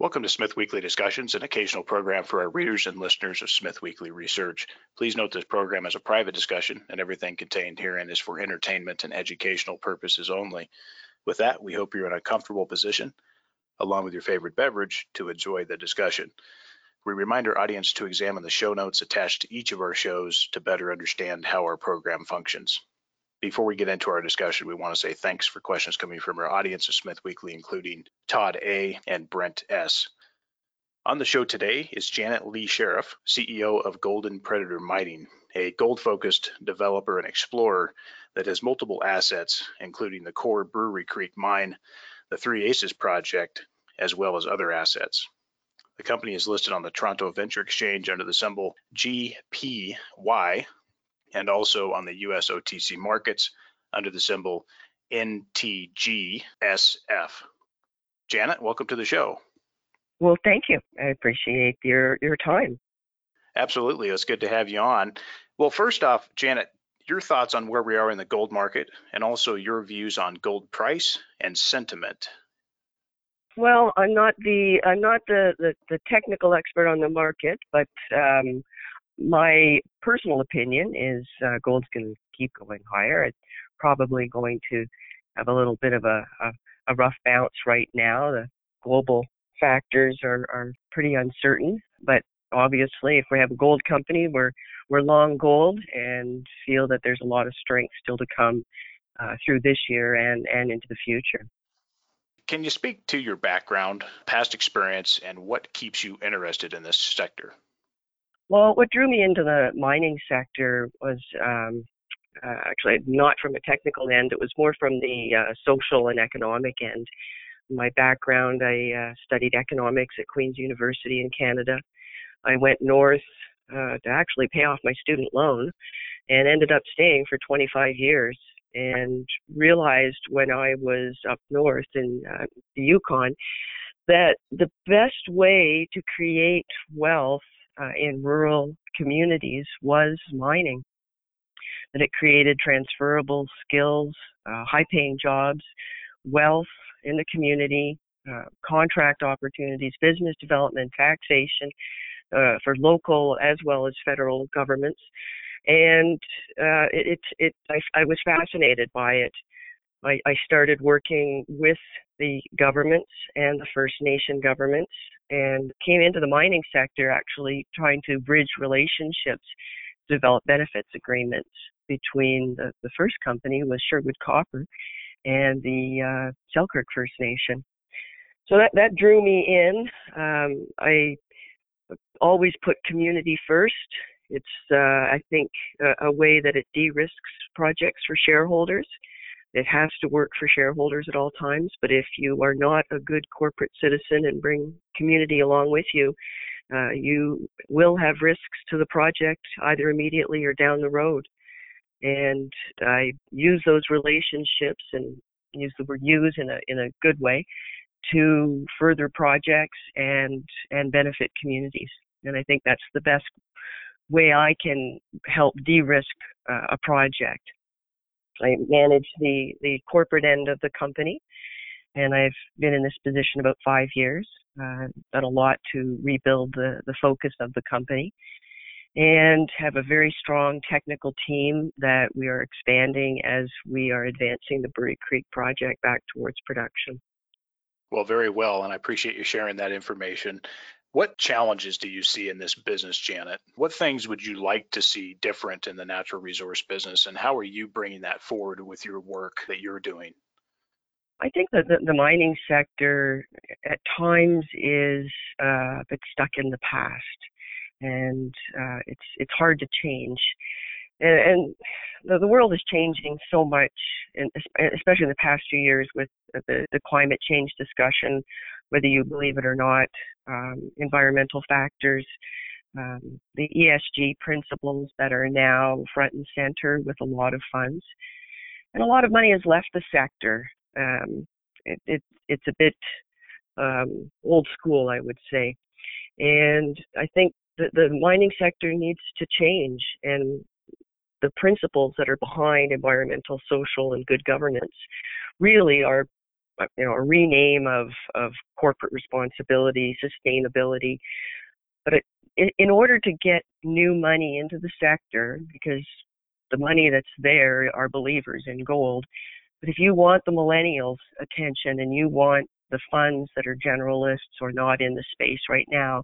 Welcome to Smith Weekly Discussions, an occasional program for our readers and listeners of Smith Weekly Research. Please note this program is a private discussion and everything contained herein is for entertainment and educational purposes only. With that, we hope you're in a comfortable position, along with your favorite beverage, to enjoy the discussion. We remind our audience to examine the show notes attached to each of our shows to better understand how our program functions. Before we get into our discussion, we want to say thanks for questions coming from our audience of Smith Weekly, including Todd A. and Brent S. On the show today is Janet Lee Sheriff, CEO of Golden Predator Mining, a gold focused developer and explorer that has multiple assets, including the core Brewery Creek mine, the Three Aces project, as well as other assets. The company is listed on the Toronto Venture Exchange under the symbol GPY and also on the US OTC markets under the symbol NTGSF. Janet, welcome to the show. Well, thank you. I appreciate your your time. Absolutely. It's good to have you on. Well, first off, Janet, your thoughts on where we are in the gold market and also your views on gold price and sentiment. Well, I'm not the I'm not the, the, the technical expert on the market, but um, my personal opinion is uh, gold's going to keep going higher. It's probably going to have a little bit of a, a, a rough bounce right now. The global factors are, are pretty uncertain, but obviously, if we have a gold company, we're we're long gold and feel that there's a lot of strength still to come uh, through this year and and into the future. Can you speak to your background, past experience, and what keeps you interested in this sector? Well, what drew me into the mining sector was um, uh, actually not from a technical end. It was more from the uh, social and economic end. My background, I uh, studied economics at Queen's University in Canada. I went north uh, to actually pay off my student loan and ended up staying for 25 years and realized when I was up north in uh, the Yukon that the best way to create wealth uh, in rural communities was mining. That it created transferable skills, uh, high paying jobs, wealth in the community, uh, contract opportunities, business development, taxation uh, for local as well as federal governments. And uh, it, it, it I, I was fascinated by it. I, I started working with the governments and the First Nation governments and came into the mining sector actually trying to bridge relationships, develop benefits agreements between the, the first company was Sherwood Copper and the uh, Selkirk First Nation. So that, that drew me in. Um, I always put community first. It's, uh, I think, a, a way that it de-risks projects for shareholders it has to work for shareholders at all times, but if you are not a good corporate citizen and bring community along with you, uh, you will have risks to the project either immediately or down the road. And I use those relationships and use the word use in a in a good way to further projects and and benefit communities. And I think that's the best way I can help de-risk uh, a project. I manage the, the corporate end of the company, and I've been in this position about five years. Uh, done a lot to rebuild the, the focus of the company, and have a very strong technical team that we are expanding as we are advancing the Brewery Creek project back towards production. Well, very well, and I appreciate you sharing that information. What challenges do you see in this business, Janet? What things would you like to see different in the natural resource business, and how are you bringing that forward with your work that you're doing? I think that the, mining sector at times is uh, a bit stuck in the past, and uh, it's it's hard to change. And, and the, the world is changing so much, and especially in the past few years with the, the climate change discussion whether you believe it or not, um, environmental factors, um, the ESG principles that are now front and center with a lot of funds. And a lot of money has left the sector. Um, it, it, it's a bit um, old school, I would say. And I think the, the mining sector needs to change, and the principles that are behind environmental, social, and good governance really are Uh, you know a rename of of corporate responsibility, sustainability. But it, in, order to get new money into the sector, because the money that's there are believers in gold. But if you want the millennials' attention and you want the funds that are generalists or not in the space right now,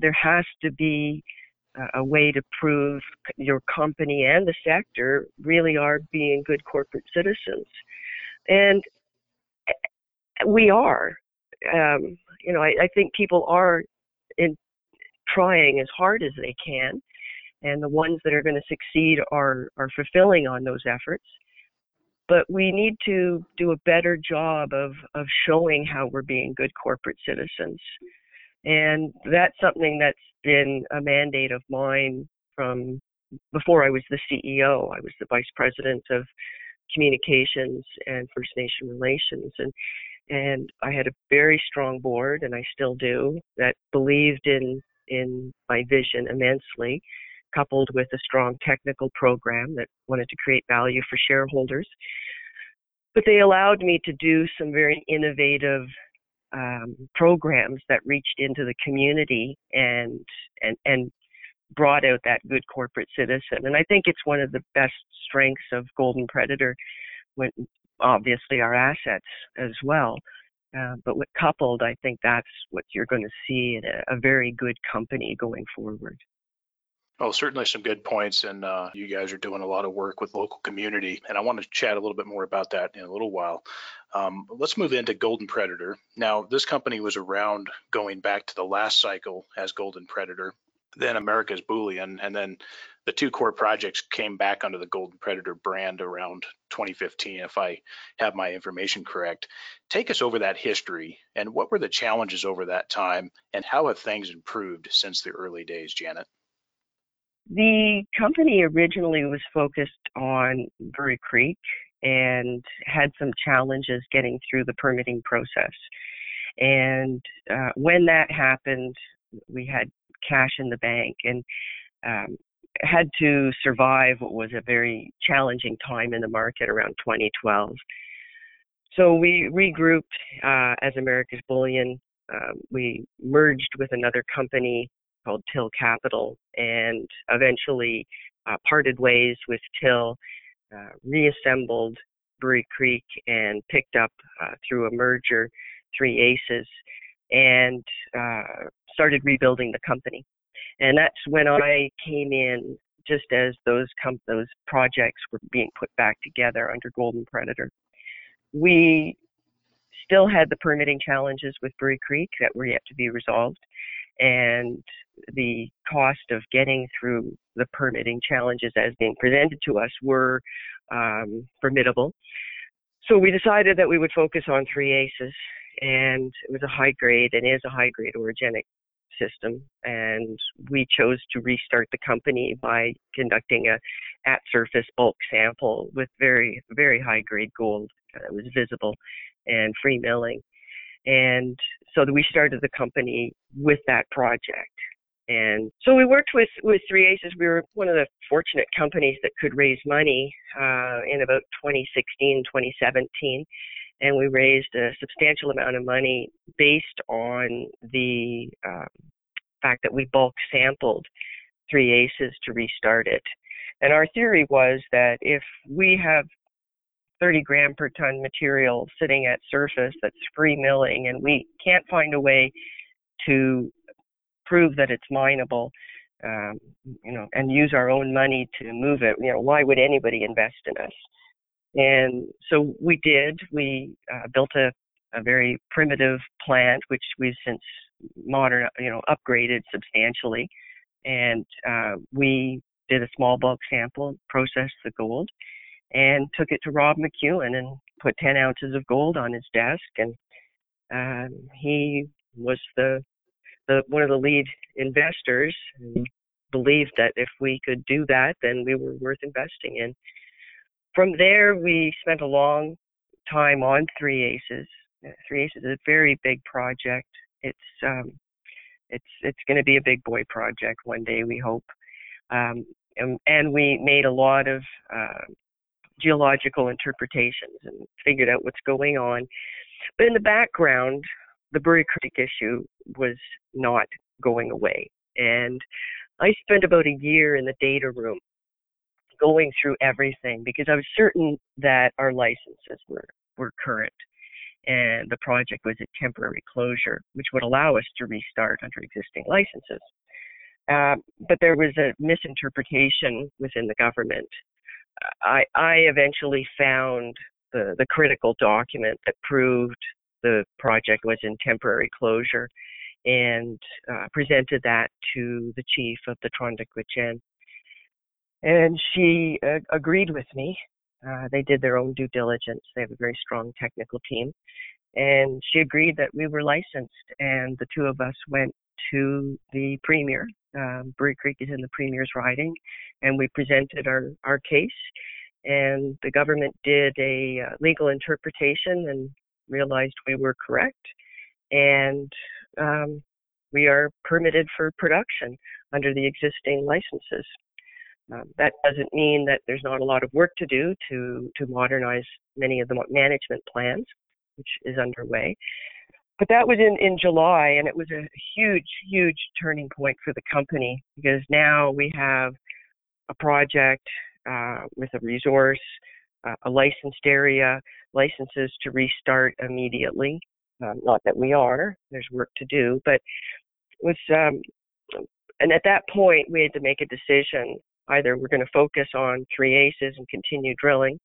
there has to be a way to prove your company and the sector really are being good corporate citizens. And we are. Um, you know, I, I think people are in trying as hard as they can, and the ones that are going to succeed are are fulfilling on those efforts. But we need to do a better job of of showing how we're being good corporate citizens, and that's something that's been a mandate of mine from before I was the CEO. I was the vice president of communications and First Nation relations, and and I had a very strong board, and I still do, that believed in in my vision immensely, coupled with a strong technical program that wanted to create value for shareholders. But they allowed me to do some very innovative um, programs that reached into the community and and and brought out that good corporate citizen. And I think it's one of the best strengths of Golden Predator, when obviously our assets as well. Uh, but with coupled, I think that's what you're going to see in a, a very good company going forward. Well, certainly some good points, and uh, you guys are doing a lot of work with local community, and I want to chat a little bit more about that in a little while. Um, let's move into Golden Predator. Now, this company was around going back to the last cycle as Golden Predator, then America's Bullion, and then the two core projects came back under the Golden Predator brand around 2015, if I have my information correct. Take us over that history and what were the challenges over that time, and how have things improved since the early days, Janet? The company originally was focused on Brewery Creek and had some challenges getting through the permitting process. And uh, when that happened, we had cash in the bank and um, had to survive what was a very challenging time in the market around 2012. So we regrouped uh, as America's Bullion. Um, we merged with another company called Till Capital and eventually uh, parted ways with Till, uh, reassembled Brewery Creek and picked up uh, through a merger Three Aces and uh, started rebuilding the company. And that's when I came in just as those com- those projects were being put back together under Golden Predator. We still had the permitting challenges with Brewery Creek that were yet to be resolved and the cost of getting through the permitting challenges as being presented to us were um, formidable. So we decided that we would focus on three aces, and it was a high grade and is a high grade orogenic system. And we chose to restart the company by conducting a at surface bulk sample with very very high grade gold that was visible and free milling. And so we started the company with that project. And so we worked with, with Three Aces. We were one of the fortunate companies that could raise money uh, in about 2016, 2017. And we raised a substantial amount of money based on the um, fact that we bulk sampled Three Aces to restart it. And our theory was that if we have 30 gram per ton material sitting at surface that's free milling and we can't find a way to prove that it's mineable um, you know and use our own money to move it you know why would anybody invest in us and so we did we uh, built a, a very primitive plant which we've since modern you know upgraded substantially and uh, we did a small bulk sample processed the gold and took it to Rob McEwen and put 10 ounces of gold on his desk. And um, he was the, the one of the lead investors and believed that if we could do that, then we were worth investing in. From there, we spent a long time on Three Aces. Three Aces is a very big project. It's um, it's it's going to be a big boy project one day, we hope. Um, and, and we made a lot of uh, geological interpretations and figured out what's going on. But in the background, the Brewery Creek issue was not going away. And I spent about a year in the data room going through everything because I was certain that our licenses were, were current and the project was a temporary closure, which would allow us to restart under existing licenses. Uh, but there was a misinterpretation within the government. I, I eventually found the, the critical document that proved the project was in temporary closure and uh, presented that to the chief of the Tr'ondëk Hwëch'in. And she uh, agreed with me. Uh, they did their own due diligence. They have a very strong technical team. And she agreed that we were licensed, and the two of us went to the premier. Um, Creek is in the premier's riding, and we presented our, our case. And the government did a uh, legal interpretation and realized we were correct. And um, we are permitted for production under the existing licenses. Um, that doesn't mean that there's not a lot of work to do to, to modernize many of the management plans, which is underway. But that was in, in July, and it was a huge, huge turning point for the company because now we have a project uh, with a resource, uh, a licensed area, licenses to restart immediately. Um, not that we are, there's work to do, but it was, um, and at that point we had to make a decision. Either we're going to focus on three aces and continue drilling,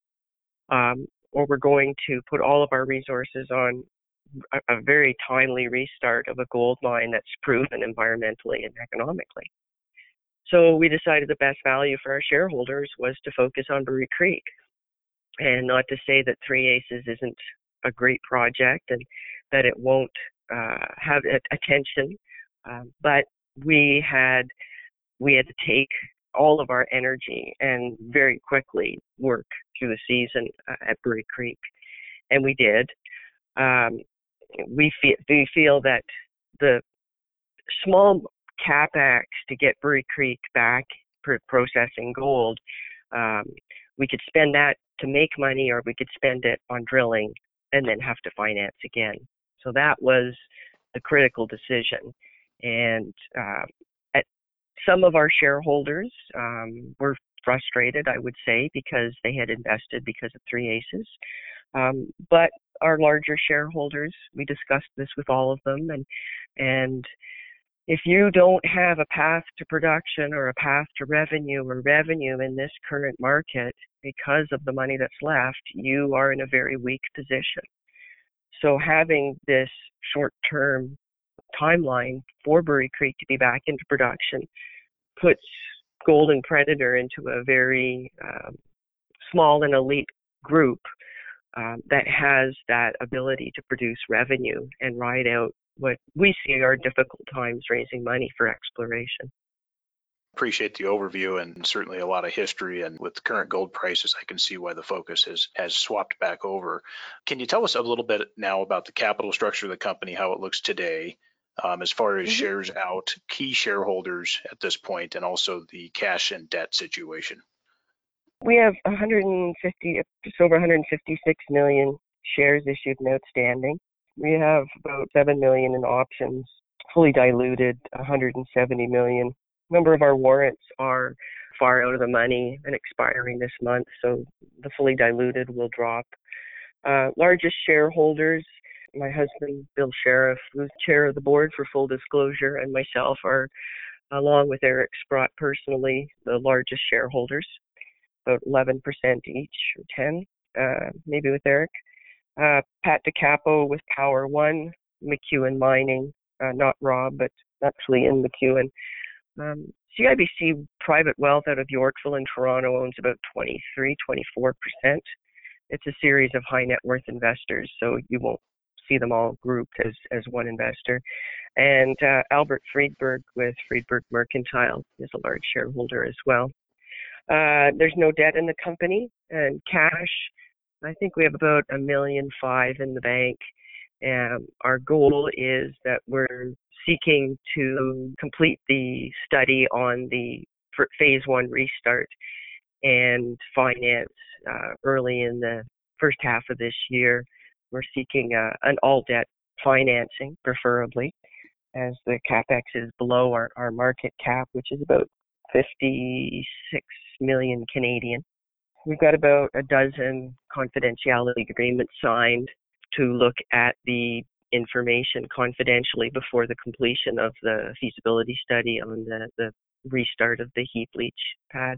um, or we're going to put all of our resources on a, a very timely restart of a gold mine that's proven environmentally and economically. So we decided the best value for our shareholders was to focus on Brewery Creek. And not to say that Three Aces isn't a great project and that it won't uh, have attention, um, but we had we had to take all of our energy and very quickly work through the season uh, at Brewery Creek, and we did. Um, we feel we feel that the small capex to get Brewery Creek back for processing gold, um, we could spend that to make money, or we could spend it on drilling and then have to finance again. So that was the critical decision. And uh, some of our shareholders um, were frustrated, I would say, because they had invested because of three aces. Um, but our larger shareholders, we discussed this with all of them, and and if you don't have a path to production or a path to revenue or revenue in this current market because of the money that's left, you are in a very weak position. So having this short-term timeline for Brewery Creek to be back into production puts Golden Predator into a very um, small and elite group um, that has that ability to produce revenue and ride out what we see are difficult times raising money for exploration. Appreciate the overview and certainly a lot of history. And with current gold prices, I can see why the focus has has swapped back over. Can you tell us a little bit now about the capital structure of the company, how it looks today, um, as far as mm-hmm. shares out, key shareholders at this point, and also the cash and debt situation? We have 150, just over 156 million shares issued and outstanding. We have about 7 million in options, fully diluted 170 million. A number of our warrants are far out of the money and expiring this month, so the fully diluted will drop. Uh, largest shareholders, my husband, Bill Sheriff, who's chair of the board for full disclosure, and myself are, along with Eric Sprott personally, the largest shareholders, about 11% each, or 10, uh, maybe with Eric uh, Pat DiCapo with Power One, McEwen Mining, uh, not Rob, but actually in McEwen. Um, CIBC Private Wealth out of Yorkville and Toronto owns about 23, 24 percent. It's a series of high net worth investors, so you won't see them all grouped as as one investor. And uh, Albert Friedberg with Friedberg Mercantile is a large shareholder as well. Uh, there's no debt in the company, and cash I think we have about a million five in the bank. And our goal is that we're seeking to complete the study on the phase one restart and finance uh, early in the first half of this year we're seeking uh, an all debt financing, preferably, as the capex is below our, our market cap, which is about 56 million Canadian. We've got about a dozen confidentiality agreements signed to look at the information confidentially before the completion of the feasibility study on the, the restart of the heap leach pad.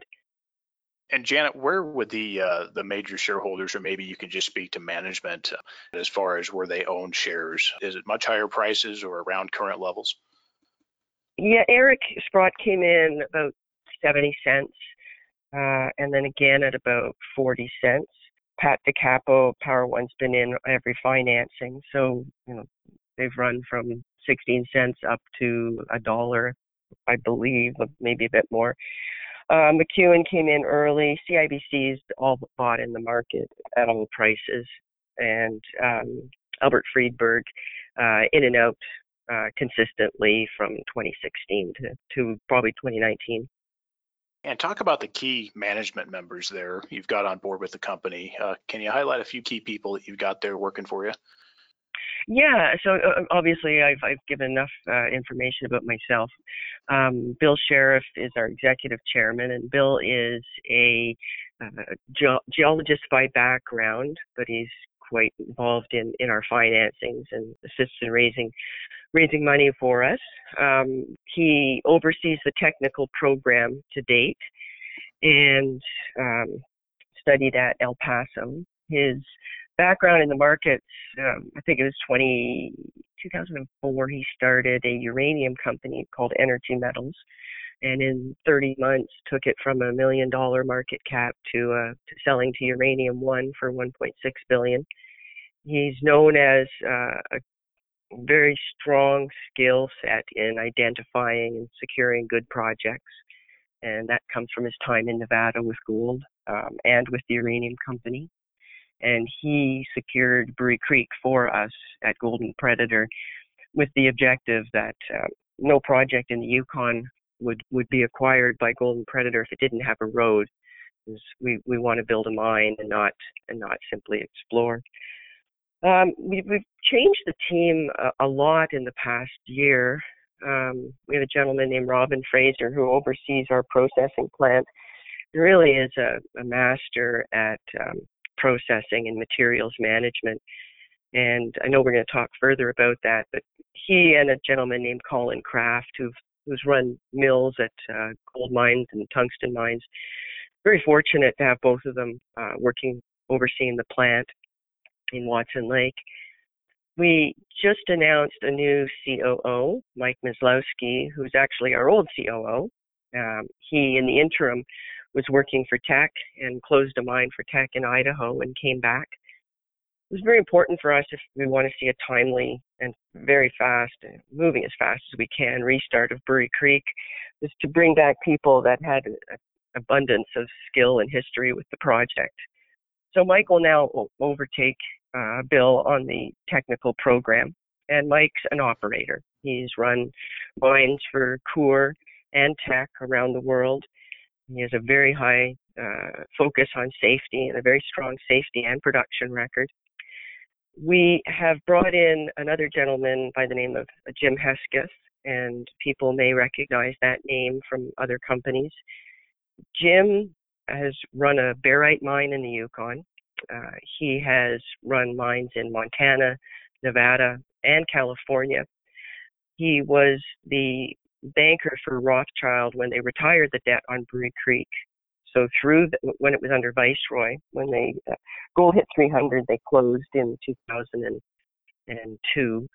And Janet, where would the uh, the major shareholders, or maybe you can just speak to management uh, as far as where they own shares? Is it much higher prices or around current levels? Yeah, Eric Sprott came in about 70 cents, uh, and then again at about 40 cents. Pat DiCapo, Power One's been in every financing, so you know they've run from 16 cents up to a dollar, I believe, maybe a bit more. Uh, McEwen came in early. CIBC's all bought in the market at all prices, and um, Albert Friedberg uh, in and out uh, consistently from 2016 to, to probably 2019. And talk about the key management members there you've got on board with the company. Uh, can you highlight a few key people that you've got there working for you? Yeah, so uh, obviously I've I've given enough uh, information about myself. Um, Bill Sheriff is our executive chairman, and Bill is a uh, ge- geologist by background, but he's quite involved in in our financings and assists in raising raising money for us. Um, he oversees the technical program to date and um, studied at El Paso. His background in the markets, um, I think it was 20, 2004, he started a uranium company called Energy Metals. And in 30 months, took it from a million dollar market cap to, uh, to selling to Uranium One for 1.6 billion. He's known as uh, a very strong skill set in identifying and securing good projects, and that comes from his time in Nevada with gold um, and with the uranium company and he secured Brewery Creek for us at Golden Predator with the objective that uh, no project in the Yukon would, would be acquired by Golden Predator if it didn't have a road. We, we want to build a mine and not and not simply explore. Um, we, have changed the team a, a, lot in the past year. Um, we have a gentleman named Robin Fraser who oversees our processing plant. He really is a, a master at um, processing and materials management. And I know we're going to talk further about that, but he and a gentleman named Colin Kraft, who've, who's run mills at uh, gold mines and tungsten mines, very fortunate to have both of them uh, working, overseeing the plant in Watson Lake. We just announced a new COO, Mike Myslowski, who's actually our old COO. Um, he, in the interim, was working for Teck and closed a mine for Teck in Idaho and came back. It was very important for us if we want to see a timely and very fast, moving as fast as we can, restart of Brewery Creek, is to bring back people that had an abundance of skill and history with the project. So Mike will now overtake uh, Bill on the technical program, and Mike's an operator. He's run mines for Coeur and Teck around the world he has a very high uh, focus on safety and a very strong safety and production record. We have brought in another gentleman by the name of Jim Hesketh, and people may recognize that name from other companies. Jim has run a barite mine in the Yukon. Uh, he has run mines in Montana, Nevada, and California. He was the banker for Rothschild when they retired the debt on Brewery Creek. So through the, when it was under Viceroy, when they uh, gold hit 300, they closed in 2002,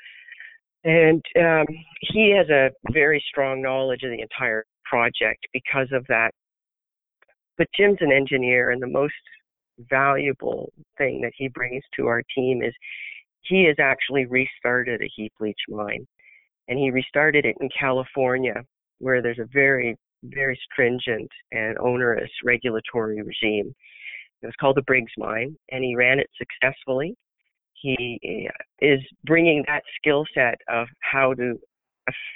and um, he has a very strong knowledge of the entire project because of that. But Jim's an engineer, and the most valuable thing that he brings to our team is he has actually restarted a heap leach mine and he restarted it in California, where there's a very, very stringent and onerous regulatory regime. It was called the Briggs Mine, and he ran it successfully. He uh, is bringing that skill set of how to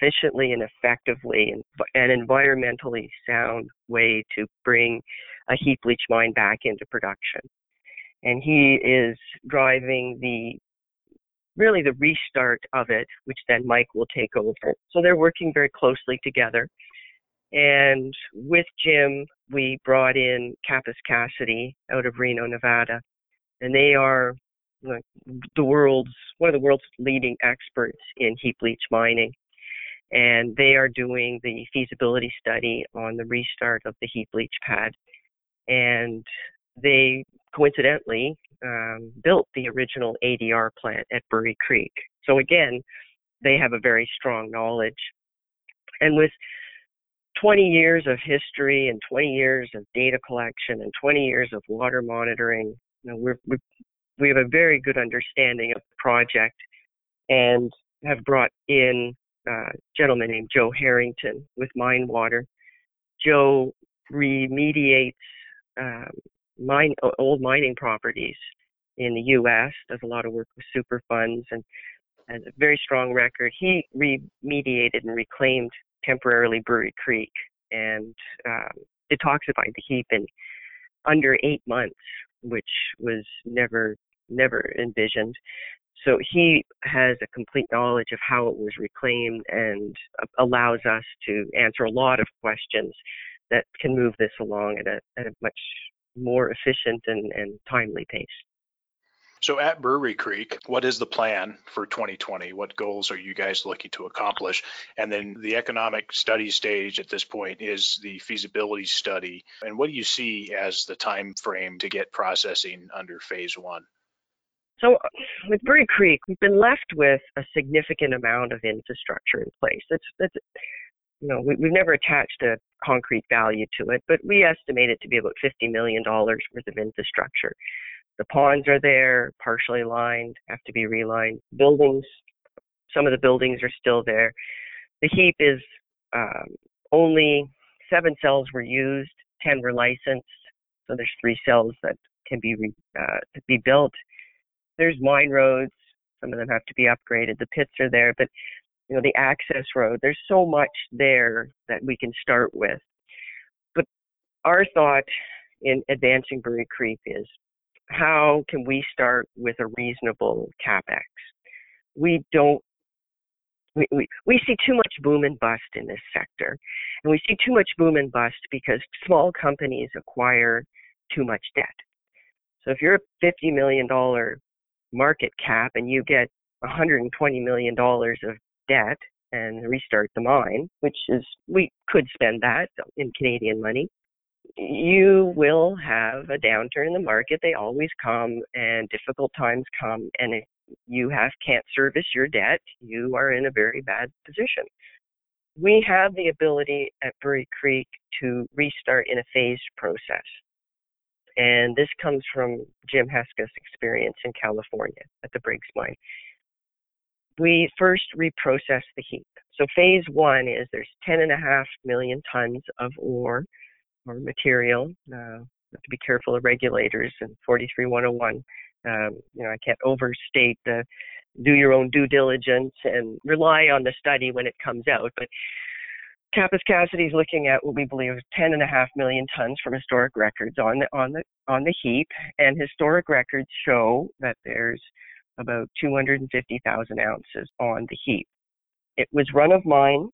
efficiently and effectively and an environmentally sound way to bring a heap leach mine back into production. And he is driving the really the restart of it, which then Mike will take over. So they're working very closely together. And with Jim, we brought in Kappes Cassiday out of Reno, Nevada, and they are the world's one of the world's leading experts in heap leach mining. And they are doing the feasibility study on the restart of the heap leach pad. And they coincidentally um, built the original ADR plant at Brewery Creek. So again, they have a very strong knowledge. And with 20 years of history and 20 years of data collection and 20 years of water monitoring, you know, we're, we're, we have a very good understanding of the project and have brought in a gentleman named Joe Harrington with Minewater. Joe remediates um, mine old mining properties in the U.S. Does a lot of work with super funds and has a very strong record. He remediated and reclaimed temporarily Brewery Creek and um, detoxified the heap in under eight months, which was never never envisioned. So he has a complete knowledge of how it was reclaimed and allows us to answer a lot of questions that can move this along at a, at a much more efficient and, and timely pace. So at Brewery Creek, what is the plan for 2020? What goals are you guys looking to accomplish? And then the economic study stage at this point is the feasibility study. And what do you see as the time frame to get processing under phase one? So with Brewery Creek, we've been left with a significant amount of infrastructure in place. That's that's you know, we, have never attached a concrete value to it, but we estimate it to be about $50 million worth of infrastructure. The ponds are there, partially lined, have to be relined. Buildings, some of the buildings are still there. The heap is um, only seven cells were used, 10 were licensed. So there's three cells that can be re, uh, be built. There's mine roads. Some of them have to be upgraded. The pits are there, but you know the access road. There's so much there that we can start with. But our thought in advancing Brewery Creek is how can we start with a reasonable capex? We don't. We, we, we see too much boom and bust in this sector. And we see too much boom and bust because small companies acquire too much debt. So if you're a $50 million market cap and you get $120 million of debt and restart the mine, which is, we could spend that in Canadian money, you will have a downturn in the market. They always come, and difficult times come. And if you have can't service your debt, you are in a very bad position. We have the ability at Brewery Creek to restart in a phased process. And this comes from Jim Hesketh's experience in California at the Briggs mine. We first reprocess the heap. So phase one is there's 10 and a half million tons of ore or material. Uh, have to be careful of regulators and 43101. Um, you know, I can't overstate the do your own due diligence and rely on the study when it comes out. But Kappes Cassiday is looking at what we believe is 10 and a half million tons from historic records on the on the on the heap, and historic records show that there's about 250,000 ounces on the heap. It was run of mine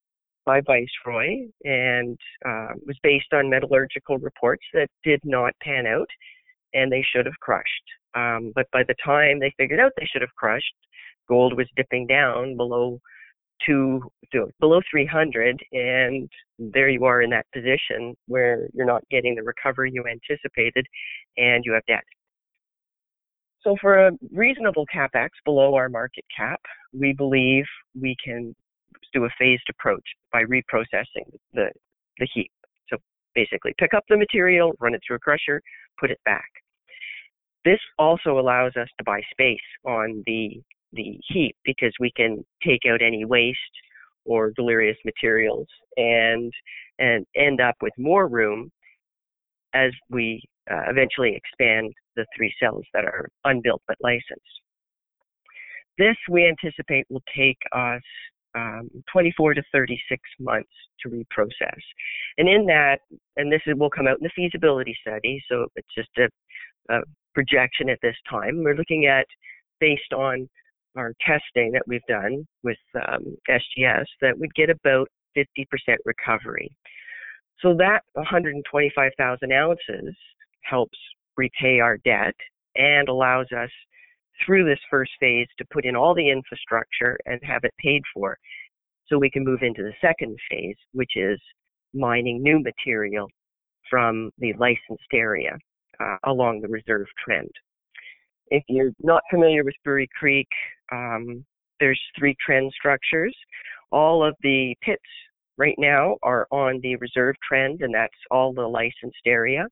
by Viceroy and uh, was based on metallurgical reports that did not pan out and they should have crushed. Um, but by the time they figured out they should have crushed, gold was dipping down below below 300, and there you are in that position where you're not getting the recovery you anticipated, and you have debt. So for a reasonable capex below our market cap, we believe we can do a phased approach by reprocessing the, the heap. So basically pick up the material, run it through a crusher, put it back. This also allows us to buy space on the, the heap because we can take out any waste or deleterious materials and, and end up with more room as we uh, eventually expand the three cells that are unbuilt but licensed. This we anticipate will take us um, 24 to 36 months to reprocess. And in that, and this will come out in the feasibility study, so it's just a, a projection at this time, we're looking at based on our testing that we've done with um, SGS that we'd get about 50% recovery. So that 125,000 ounces helps repay our debt and allows us through this first phase to put in all the infrastructure and have it paid for. So we can move into the second phase, which is mining new material from the licensed area uh, along the reserve trend. If you're not familiar with Brewery Creek, um, there's three trend structures. All of the pits right now are on the reserve trend, and that's all the licensed area.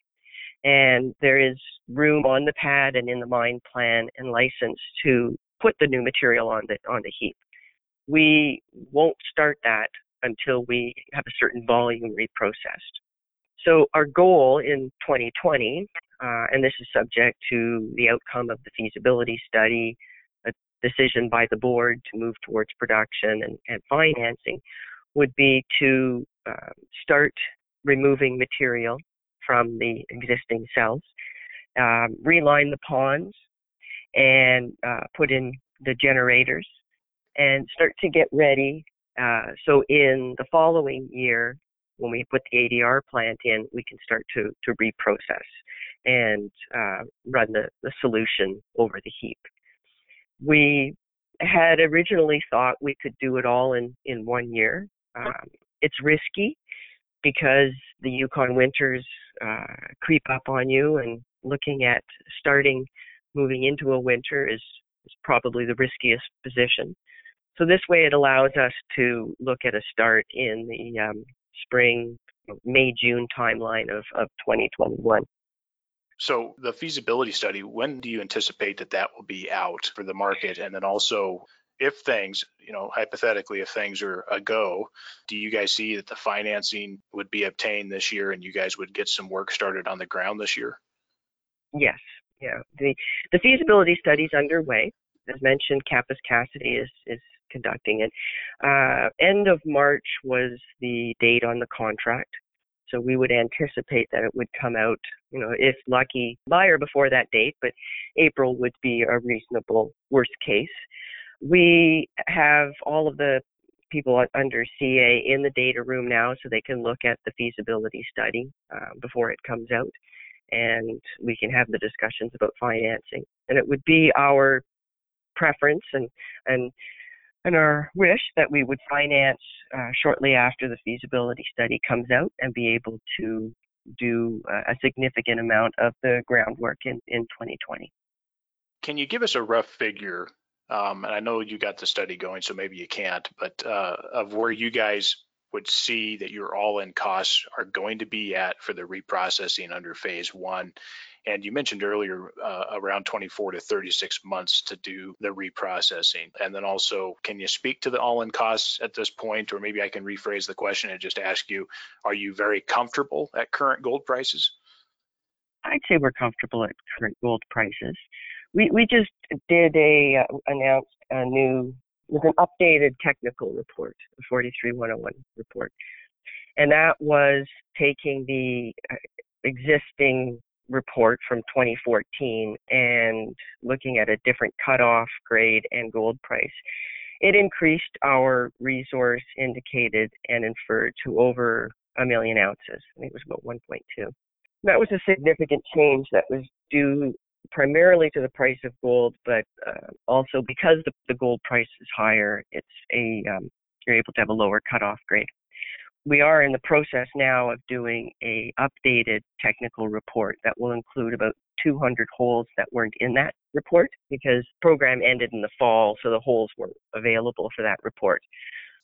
And there is room on the pad and in the mine plan and license to put the new material on the on the heap. We won't start that until we have a certain volume reprocessed. So our goal in 2020, uh, and this is subject to the outcome of the feasibility study, a decision by the board to move towards production and, and financing, would be to uh, start removing material from the existing cells, um, reline the ponds, and uh, put in the generators, and start to get ready. Uh, so in the following year, when we put the ADR plant in, we can start to, to reprocess and uh, run the, the solution over the heap. We had originally thought we could do it all in, in one year. Um, it's risky because the Yukon winters uh, creep up on you, and looking at starting moving into a winter is, is probably the riskiest position. So this way, it allows us to look at a start in the um, spring, May, June timeline of, of 2021. So the feasibility study, when do you anticipate that that will be out for the market? And then also, if things, you know, hypothetically, if things are a go, do you guys see that the financing would be obtained this year and you guys would get some work started on the ground this year? Yes. Yeah. The the feasibility study is underway. As mentioned, Kappes Cassiday is is conducting it. Uh, end of March was the date on the contract. So we would anticipate that it would come out, you know, if lucky, buyer before that date, but April would be a reasonable worst case. We have all of the people under CA in the data room now so they can look at the feasibility study uh, before it comes out and we can have the discussions about financing. And it would be our preference and, and and our wish that we would finance uh, shortly after the feasibility study comes out and be able to do a significant amount of the groundwork in, in 2020. Can you give us a rough figure? Um, and I know you got the study going, so maybe you can't, but uh, of where you guys would see that your all-in costs are going to be at for the reprocessing under phase one and you mentioned earlier uh, around 24 to 36 months to do the reprocessing. And then also, can you speak to the all in costs at this point? Or maybe I can rephrase the question and just ask you are you very comfortable at current gold prices? I'd say we're comfortable at current gold prices. We, we just did a uh, announced a new with an updated technical report, the 43101 report. And that was taking the uh, existing report from 2014 and looking at a different cutoff grade and gold price, it increased our resource indicated and inferred to over a million ounces. I think it was about 1.2. That was a significant change that was due primarily to the price of gold, but uh, also because the, the, gold price is higher, it's a um, you're able to have a lower cutoff grade we are in the process now of doing a updated technical report that will include about 200 holes that weren't in that report because program ended in the fall, so the holes weren't available for that report.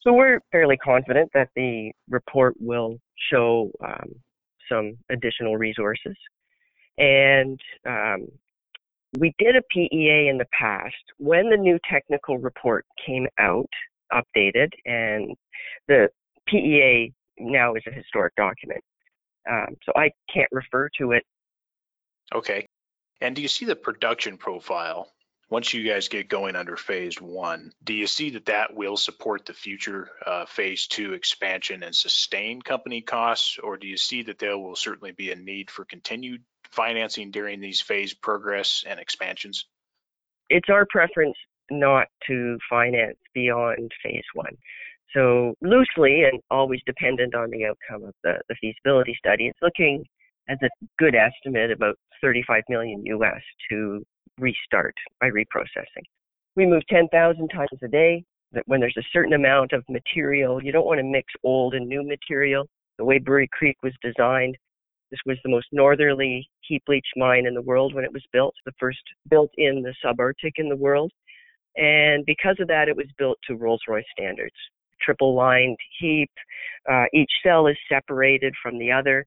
So we're fairly confident that the report will show um, some additional resources. And um, we did a PEA in the past. When the new technical report came out, updated, and the PEA now is a historic document. Um, so I can't refer to it. Okay. And do you see the production profile once you guys get going under phase one? Do you see that that will support the future uh, phase two expansion and sustain company costs, or do you see that there will certainly be a need for continued financing during these phase progress and expansions? It's our preference not to finance beyond phase one. So loosely and always dependent on the outcome of the, the feasibility study, it's looking as a good estimate about 35 million US to restart by reprocessing. We move 10,000 tons a day. That when there's a certain amount of material, you don't want to mix old and new material. The way Brewery Creek was designed, this was the most northerly heap leach mine in the world when it was built, the first built in the subarctic in the world. And because of that, it was built to Rolls Royce standards. Triple lined heap, uh, each cell is separated from the other.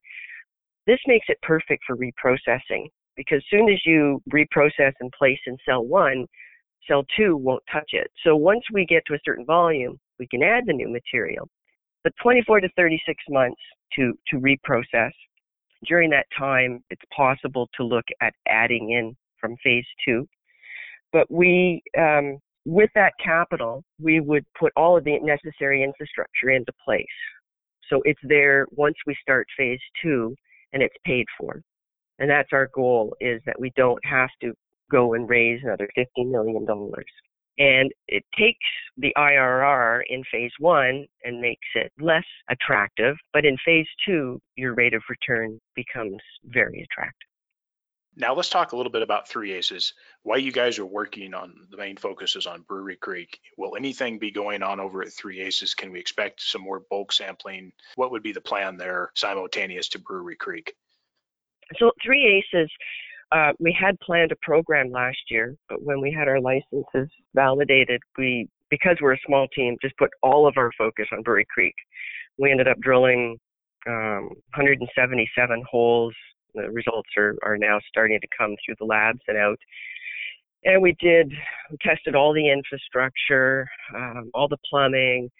This makes it perfect for reprocessing because soon as you reprocess and place in cell one, cell two won't touch it. So once we get to a certain volume, we can add the new material. But 24 to 36 months to, to reprocess. During that time, it's possible to look at adding in from phase two. But we, um, with that capital, we would put all of the necessary infrastructure into place. So it's there once we start phase two and it's paid for. And that's our goal is that we don't have to go and raise another $50 million. And it takes the IRR in phase one and makes it less attractive. But in phase two, your rate of return becomes very attractive. Now let's talk a little bit about Three Aces. Why you guys are working on the main focus is on Brewery Creek. Will anything be going on over at Three Aces? Can we expect some more bulk sampling? What would be the plan there simultaneous to Brewery Creek? So Three Aces, uh, we had planned a program last year, but when we had our licenses validated, we because we're a small team, just put all of our focus on Brewery Creek. We ended up drilling um, 177 holes. The results are, are now starting to come through the labs and out. And we did, we tested all the infrastructure, um, all the plumbing.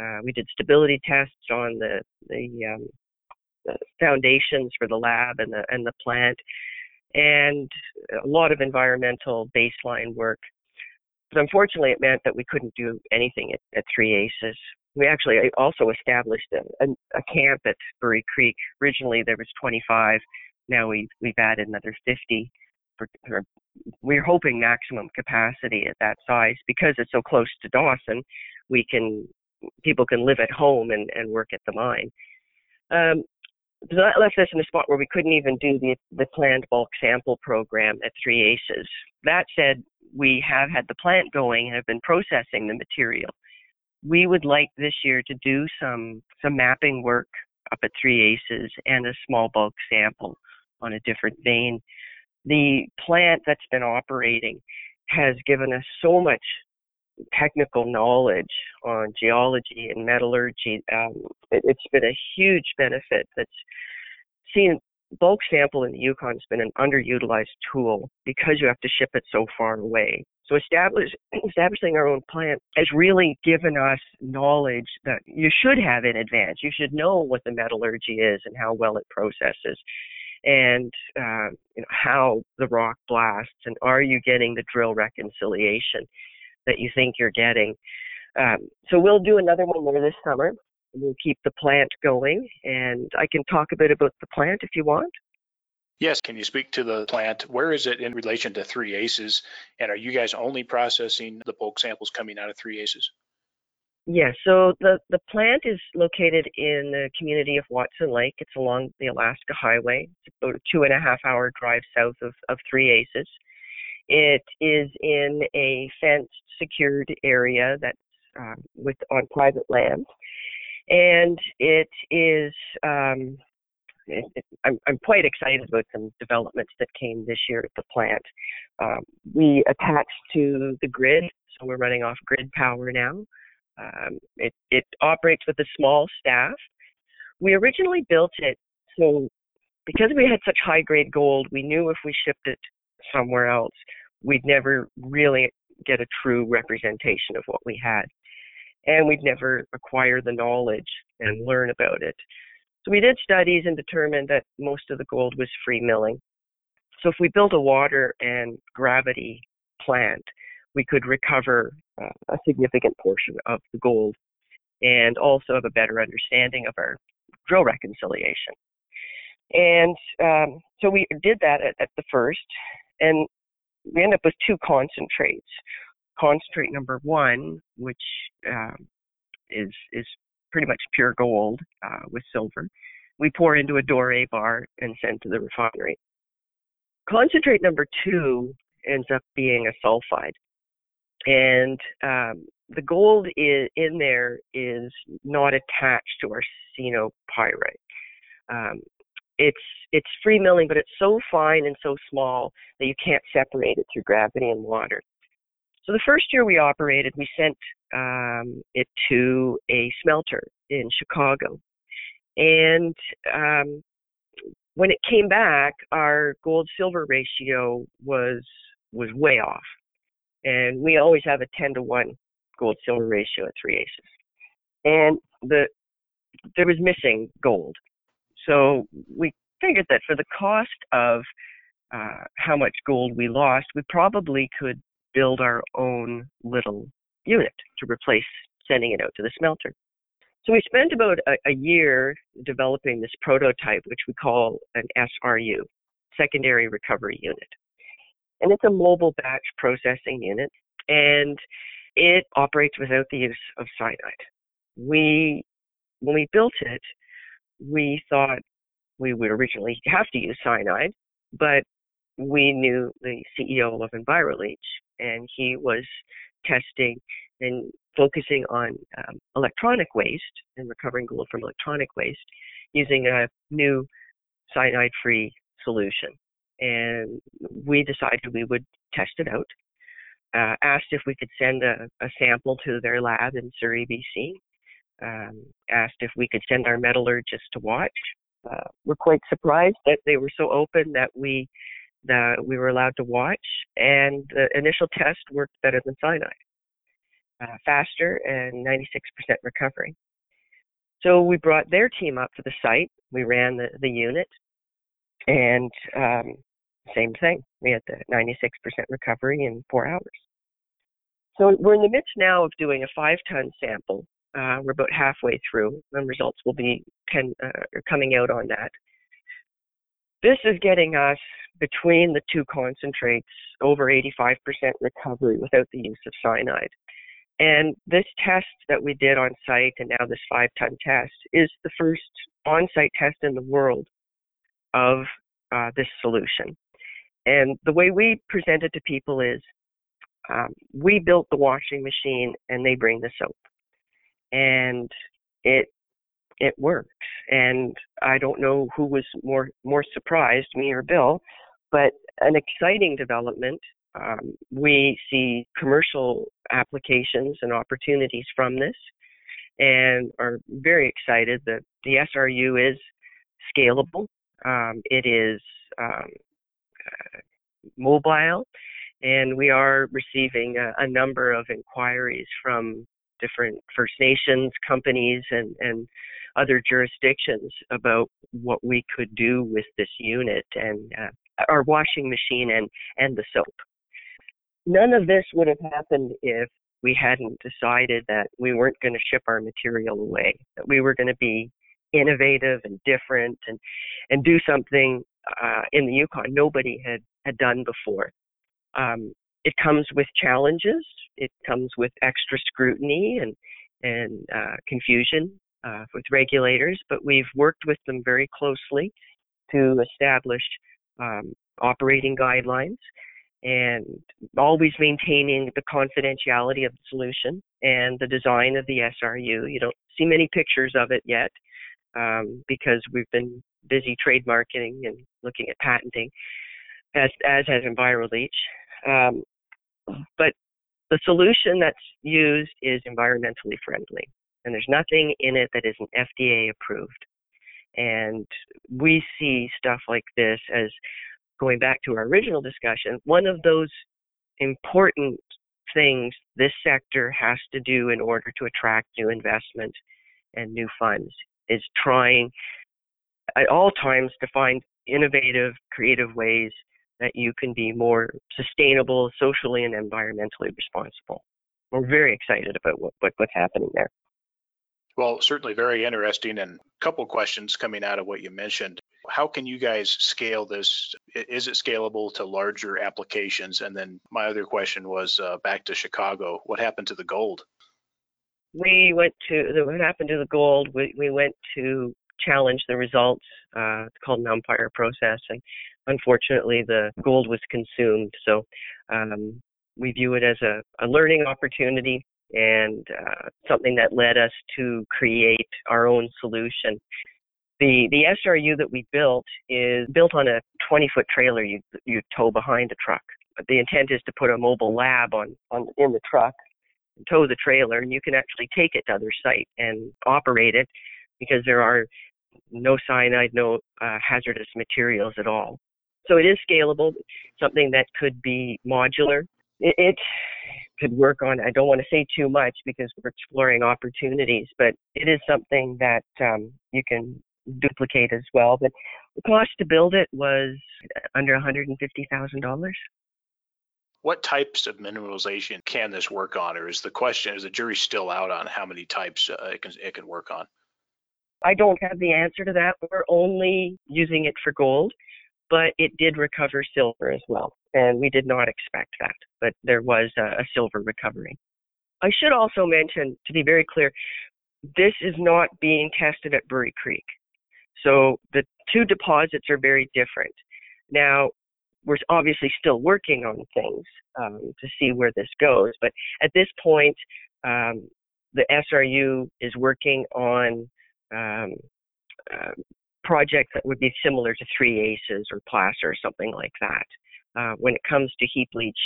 Uh, we did stability tests on the the um, the foundations for the lab and the and the plant, and a lot of environmental baseline work. But unfortunately, it meant that we couldn't do anything at, at Three Aces. We actually also established a, a, a camp at Brewery Creek. Originally, there was 25. Now we've we've added another 50. For, for, we're hoping maximum capacity at that size because it's so close to Dawson. We can people can live at home and, and work at the mine. Um, that left us in a spot where we couldn't even do the, the planned bulk sample program at Three Aces. That said, we have had the plant going and have been processing the material. We would like this year to do some some mapping work up at Three Aces and a small bulk sample on a different vein. The plant that's been operating has given us so much technical knowledge on geology and metallurgy. Um, it, has been a huge benefit that's seen bulk sample in the Yukon has been an underutilized tool because you have to ship it so far away. So establish, establishing our own plant has really given us knowledge that you should have in advance. You should know what the metallurgy is and how well it processes and uh, you know, how the rock blasts and are you getting the drill reconciliation that you think you're getting. Um, so we'll do another one there this summer. We'll keep the plant going, and I can talk a bit about the plant if you want. Yes, can you speak to the plant? Where is it in relation to Three Aces? And are you guys only processing the bulk samples coming out of Three Aces? Yes, yeah, so the, the plant is located in the community of Watson Lake. It's along the Alaska Highway. It's about a two and a half hour drive south of, of Three Aces. It is in a fenced, secured area that's um, with on private land, and it is. Um, I'm, I'm quite excited about some developments that came this year at the plant. Um, we attached to the grid, so we're running off grid power now. Um, it, it operates with a small staff. We originally built it so because we had such high grade gold, we knew if we shipped it somewhere else, we'd never really get a true representation of what we had. And we'd never acquire the knowledge and learn about it. So we did studies and determined that most of the gold was free milling. So if we built a water and gravity plant, we could recover uh, a significant portion of the gold and also have a better understanding of our drill reconciliation. And um, so we did that at, at, the first, and we end up with two concentrates. concentrate number one, which um, is is pretty much pure gold uh, with silver. We pour into a doré bar and send to the refinery. Concentrate number two ends up being a sulfide, and um, the gold is, in there is not attached to arsenopyrite. Um, it's it's free milling, but it's so fine and so small that you can't separate it through gravity and water. So the first year we operated, we sent um, it to a smelter in Chicago, and um, when it came back, our gold silver ratio was was way off, and we always have a ten to one gold silver ratio at three aces, and the there was missing gold, so we figured that for the cost of uh, how much gold we lost, we probably could build our own little unit to replace sending it out to the smelter. So we spent about a, a year developing this prototype, which we call an SRU, Secondary Recovery Unit. And it's a mobile batch processing unit, and it operates without the use of cyanide. We, when we built it, we thought we would originally have to use cyanide, but we knew the CEO of EnviroLeach, and he was testing and focusing on um, electronic waste and recovering gold from electronic waste using a new cyanide-free solution. And we decided we would test it out. Uh, asked if we could send a, a, sample to their lab in Surrey, BC. Um, asked if we could send our metallurgists to watch. Uh, we're quite surprised that they were so open that we that we were allowed to watch, and the initial test worked better than cyanide, uh, faster and 96% recovery. So we brought their team up to the site. We ran the, the unit, and um, same thing. We had the 96% recovery in four hours. So we're in the midst now of doing a five-ton sample. Uh, we're about halfway through, and results will be can, uh, coming out on that. This is getting us between the two concentrates over 85% recovery without the use of cyanide. And this test that we did on site and now this five ton test is the first on site test in the world of uh, this solution. And the way we present it to people is um, we built the washing machine and they bring the soap. And it it works. And I don't know who was more more surprised, me or Bill, but an exciting development. Um, we see commercial applications and opportunities from this, and are very excited that the SRU is scalable. Um, it is um, uh, mobile, and we are receiving a, a number of inquiries from different First Nations companies and, and other jurisdictions about what we could do with this unit and uh, our washing machine and, and the soap. None of this would have happened if we hadn't decided that we weren't going to ship our material away, that we were going to be innovative and different and, and do something uh, in the Yukon nobody had, had done before. Um, it comes with challenges. It comes with extra scrutiny and and uh, confusion uh, with regulators, but we've worked with them very closely to establish um, operating guidelines and always maintaining the confidentiality of the solution and the design of the SRU. You don't see many pictures of it yet um, because we've been busy trademarking and looking at patenting, as as has EnviroLeach. Um, but the solution that's used is environmentally friendly, and there's nothing in it that isn't FDA approved. And we see stuff like this as going back to our original discussion, one of those important things this sector has to do in order to attract new investment and new funds is trying at all times to find innovative, creative ways that you can be more sustainable, socially and environmentally responsible. We're very excited about what, what what's happening there. Well, certainly very interesting and a couple questions coming out of what you mentioned. How can you guys scale this? Is it scalable to larger applications? And then my other question was uh, back to Chicago. What happened to the gold? We went to what happened to the gold. We we went to challenge the results. Uh, it's called an umpire process, and unfortunately, the gold was consumed. So um, we view it as a, a learning opportunity and uh, something that led us to create our own solution. The the SRU that we built is built on a 20 foot trailer you you tow behind the truck. The intent is to put a mobile lab on, on in the truck, tow the trailer, and you can actually take it to other site and operate it because there are no cyanide, no uh, hazardous materials at all. So it is scalable, something that could be modular. It, it could work on. I don't want to say too much because we're exploring opportunities, but it is something that um, you can duplicate as well. But the cost to build it was under $150,000. What types of mineralization can this work on, or is the question is the jury still out on how many types uh, it can it can work on? I don't have the answer to that. We're only using it for gold, but it did recover silver as well, and we did not expect that, but there was a, a silver recovery. I should also mention, to be very clear, this is not being tested at Brewery Creek. So the two deposits are very different. Now, we're obviously still working on things um, to see where this goes, but at this point, um, the SRU is working on um, uh, projects that would be similar to Three Aces or Placer or something like that. Uh, when it comes to heap leach,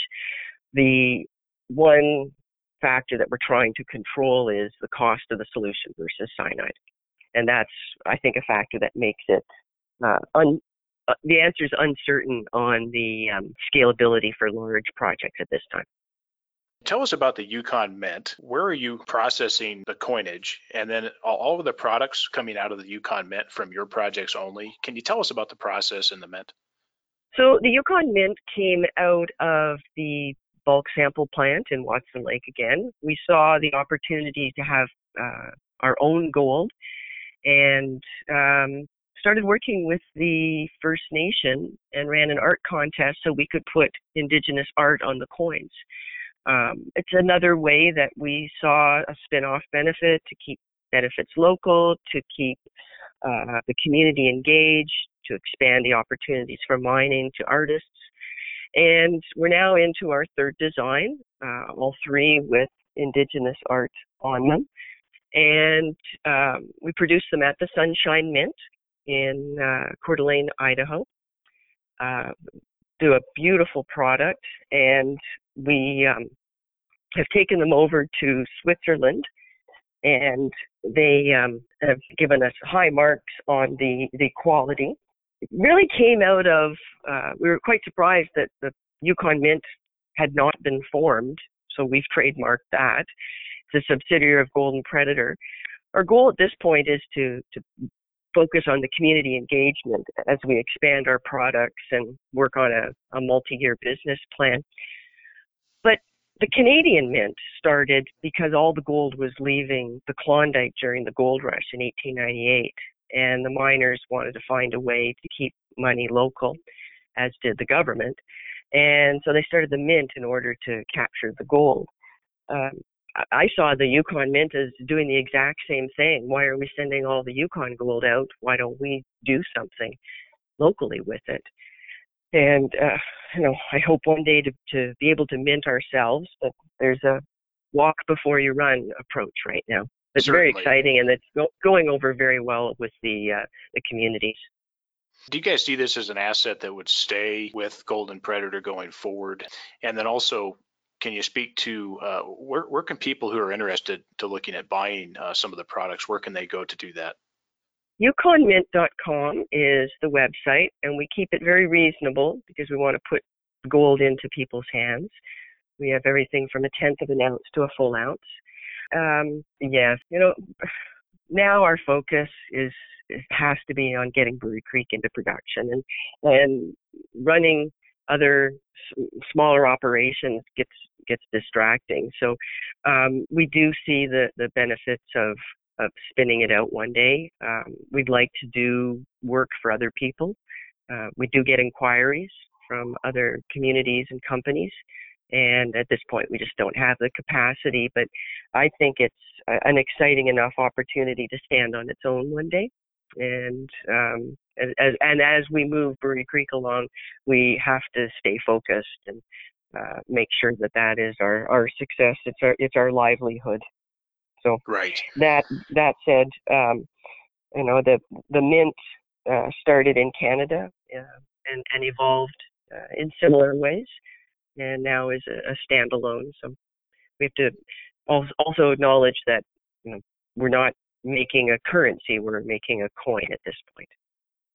the one factor that we're trying to control is the cost of the solution versus cyanide and that's I think a factor that makes it uh, un, uh, the answer is uncertain on the um, scalability for large projects at this time. Tell us about the Yukon Mint. Where are you processing the coinage, and then all of the products coming out of the Yukon Mint from your projects only? Can you tell us about the process in the Mint? So the Yukon Mint came out of the bulk sample plant in Watson Lake again. We saw the opportunity to have uh, our own gold and um, started working with the First Nation and ran an art contest so we could put Indigenous art on the coins. Um, it's another way that we saw a spin-off benefit to keep benefits local, to keep uh, the community engaged, to expand the opportunities for mining to artists. And we're now into our third design, uh, all three with Indigenous art on them and um, we produce them at the Sunshine Mint in uh, Coeur d'Alene, Idaho. Uh, do a beautiful product, and we um, have taken them over to Switzerland, and they um, have given us high marks on the the quality. It really came out of uh, we were quite surprised that the Yukon Mint had not been formed, so we've trademarked that it's a subsidiary of Golden Predator. Our goal at this point is to, to focus on the community engagement as we expand our products and work on a, a multi-year business plan. The Canadian Mint started because all the gold was leaving the Klondike during the gold rush in 1898, and the miners wanted to find a way to keep money local, as did the government. And so they started the mint in order to capture the gold. Um, I saw the Yukon Mint as doing the exact same thing. Why are we sending all the Yukon gold out? Why don't we do something locally with it? And uh, you know, I hope one day to to be able to mint ourselves. But there's a walk before you run approach right now. It's Certainly. very exciting, and it's go- going over very well with the uh, the communities. Do you guys see this as an asset that would stay with Golden Predator going forward? And then also, can you speak to uh, where, where can people who are interested to looking at buying uh, some of the products, where can they go to do that? YukonMint.com is the website, and we keep it very reasonable because we want to put gold into people's hands. We have everything from a tenth of an ounce to a full ounce. Um, yes, you know, now our focus is has to be on getting Brewery Creek into production and and running other smaller operations gets gets distracting. So um, we do see the the benefits of of spinning it out one day. Um, we'd like to do work for other people. Uh, we do get inquiries from other communities and companies, and at this point, we just don't have the capacity. But I think it's an exciting enough opportunity to stand on its own one day. And um, as, and as we move Brewery Creek along, we have to stay focused and uh, make sure that that is our, our success. It's our it's our livelihood. So right. That that said, um, you know the the mint uh, started in Canada uh, and and evolved uh, in similar ways, and now is a, a standalone. So we have to also acknowledge that you know we're not making a currency; we're making a coin at this point.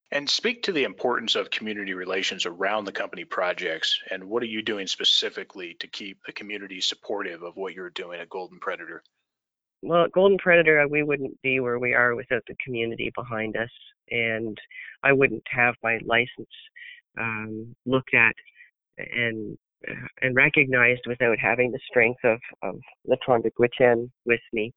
And speak to the importance of community relations around the company projects, and what are you doing specifically to keep the community supportive of what you're doing at Golden Predator? Well, Golden Predator, we wouldn't be where we are without the community behind us, and I wouldn't have my license um, looked at and uh, and recognized without having the strength of of the Tronduk with me.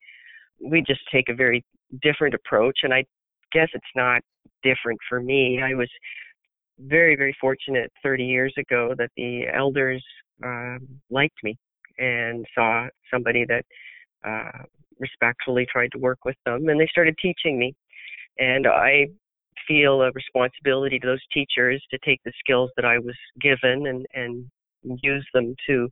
We just take a very different approach, and I guess it's not different for me. I was very, very fortunate 30 years ago that the elders um, liked me and saw somebody that uh, respectfully tried to work with them, and they started teaching me. And I feel a responsibility to those teachers to take the skills that I was given and and use them to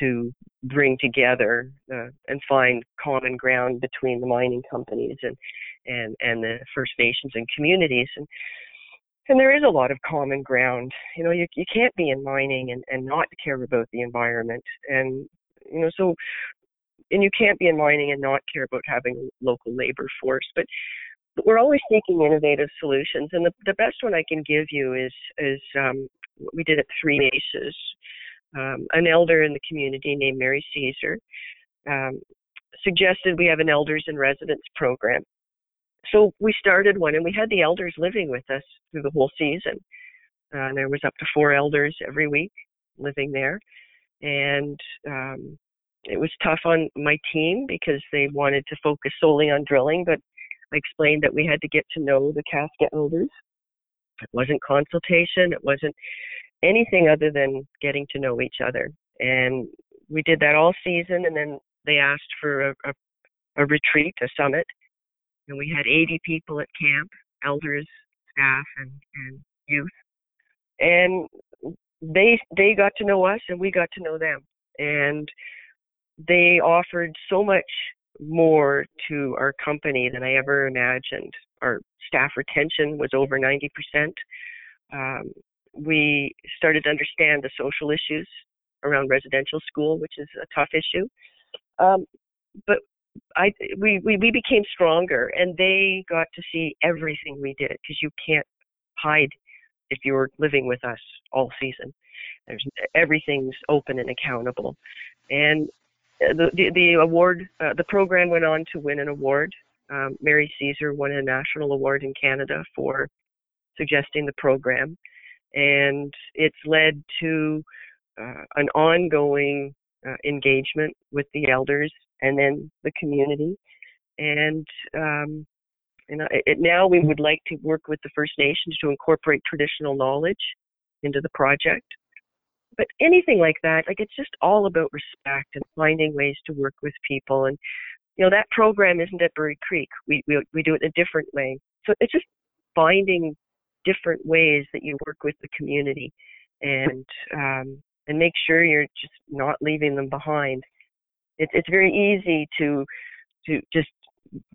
to bring together uh, and find common ground between the mining companies and and and the First Nations and communities and and there is a lot of common ground. You know, you you can't be in mining and and not care about the environment and you know so and you can't be in mining and not care about having a local labor force but we're always seeking innovative solutions and the, the best one i can give you is is um, what we did at three nations um, an elder in the community named mary caesar um, suggested we have an elders in residence program so we started one and we had the elders living with us through the whole season. Uh, there was up to four elders every week living there. And um, it was tough on my team because they wanted to focus solely on drilling, but I explained that we had to get to know the Kaska elders. It wasn't consultation, it wasn't anything other than getting to know each other. And we did that all season, and then they asked for a, a, a retreat, a summit, and we had 80 people at camp, elders, staff, and, and youth. And they they got to know us, and we got to know them. And they offered so much more to our company than I ever imagined. Our staff retention was over 90%. Um, we started to understand the social issues around residential school, which is a tough issue. Um, but I we, we we became stronger, and they got to see everything we did because you can't hide if you were living with us all season. There's everything's open and accountable, and the the, the award uh, the program went on to win an award. Um, Mary Caesar won a national award in Canada for suggesting the program, and it's led to uh, an ongoing uh, engagement with the elders and then the community. And um, it, now we would like to work with the First Nations to incorporate traditional knowledge into the project. But anything like that, like it's just all about respect and finding ways to work with people. And you know that program isn't at Brewery Creek. We we we do it in a different way. So it's just finding different ways that you work with the community and um, and make sure you're just not leaving them behind. It's it's very easy to to just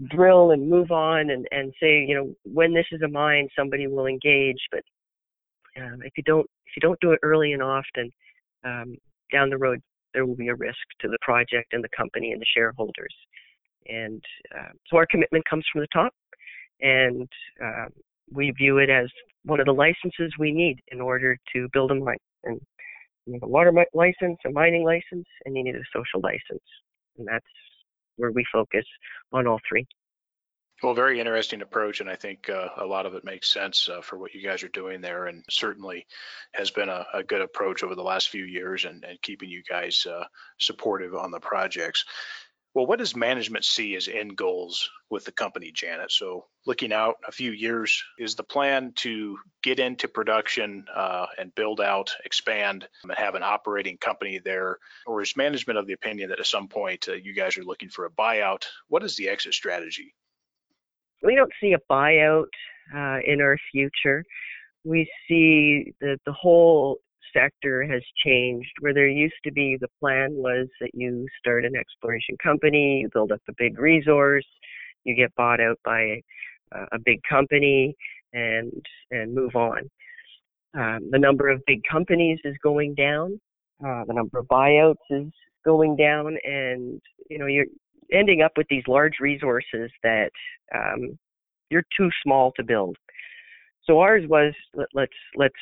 drill and move on and and say you know when this is a mine somebody will engage, but um, if you don't if you don't do it early and often, um, down the road there will be a risk to the project and the company and the shareholders. And uh, so our commitment comes from the top, and uh, we view it as one of the licenses we need in order to build a mine. And you need a water license, a mining license, and you need a social license. And that's where we focus on all three. Well, very interesting approach, and I think uh, a lot of it makes sense uh, for what you guys are doing there, and certainly has been a, a good approach over the last few years, and, and keeping you guys uh, supportive on the projects. Well, what does management see as end goals with the company, Janet? So, looking out a few years, is the plan to get into production uh, and build out, expand, and have an operating company there? Or is management of the opinion that at some point uh, you guys are looking for a buyout? What is the exit strategy? We don't see a buyout uh, in our future. We see that the whole sector has changed where there used to be the plan was that you start an exploration company, you build up a big resource, you get bought out by a big company and and move on. Um, the number of big companies is going down. Uh, the number of buyouts is going down, and you know you're ending up with these large resources that um, you're too small to build. So ours was let, let's let's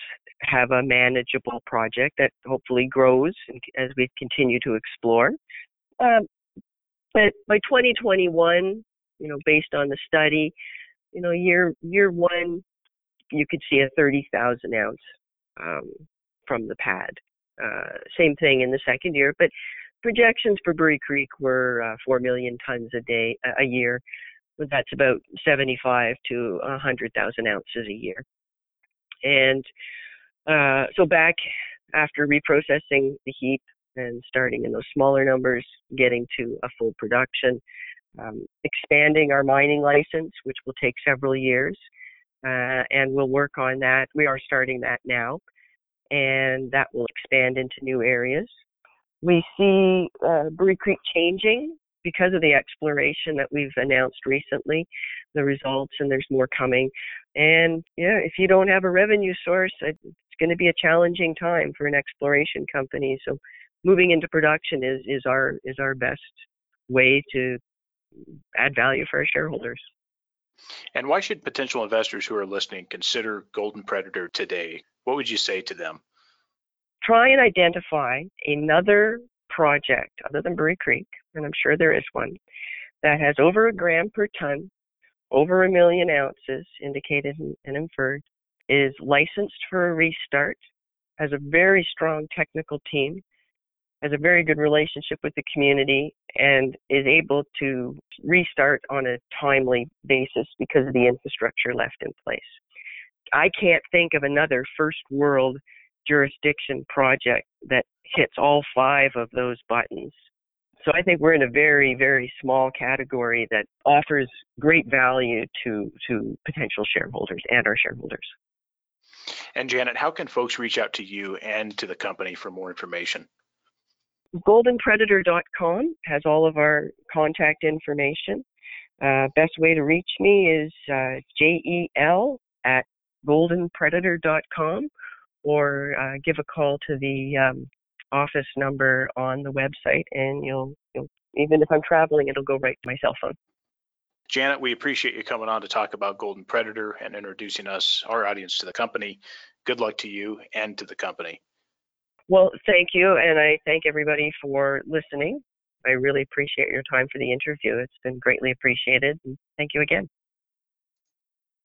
have a manageable project that hopefully grows as we continue to explore. Um, but by 2021, you know, based on the study, you know, year year one, you could see a 30,000 ounce um, from the pad. Uh, same thing in the second year, but projections for Brewery Creek were uh, 4 million tons a day a year. That's about 75 to 100,000 ounces a year. And uh, so back after reprocessing the heap and starting in those smaller numbers, getting to a full production, um, expanding our mining license, which will take several years, uh, and we'll work on that. We are starting that now, and that will expand into new areas. We see uh, Creek changing because of the exploration that we've announced recently, the results, and there's more coming. And yeah, if you don't have a revenue source, it's going to be a challenging time for an exploration company. So moving into production is, is our is our best way to add value for our shareholders. And why should potential investors who are listening consider Golden Predator today? What would you say to them? Try and identify another project other than Brewery Creek, and I'm sure there is one, that has over a gram per ton, over a million ounces indicated and inferred, is licensed for a restart, has a very strong technical team, has a very good relationship with the community, and is able to restart on a timely basis because of the infrastructure left in place. I can't think of another first world jurisdiction project that hits all five of those buttons. So I think we're in a very, very small category that offers great value to, to potential shareholders and our shareholders. And Janet, how can folks reach out to you and to the company for more information? GoldenPredator.com has all of our contact information. Uh, best way to reach me is uh, jel at goldenpredator.com or uh, give a call to the um, office number on the website, and you'll, you'll even if I'm traveling, it'll go right to my cell phone. Janet, we appreciate you coming on to talk about Golden Predator and introducing us, our audience, to the company. Good luck to you and to the company. Well, thank you, and I thank everybody for listening. I really appreciate your time for the interview. It's been greatly appreciated. And Thank you again.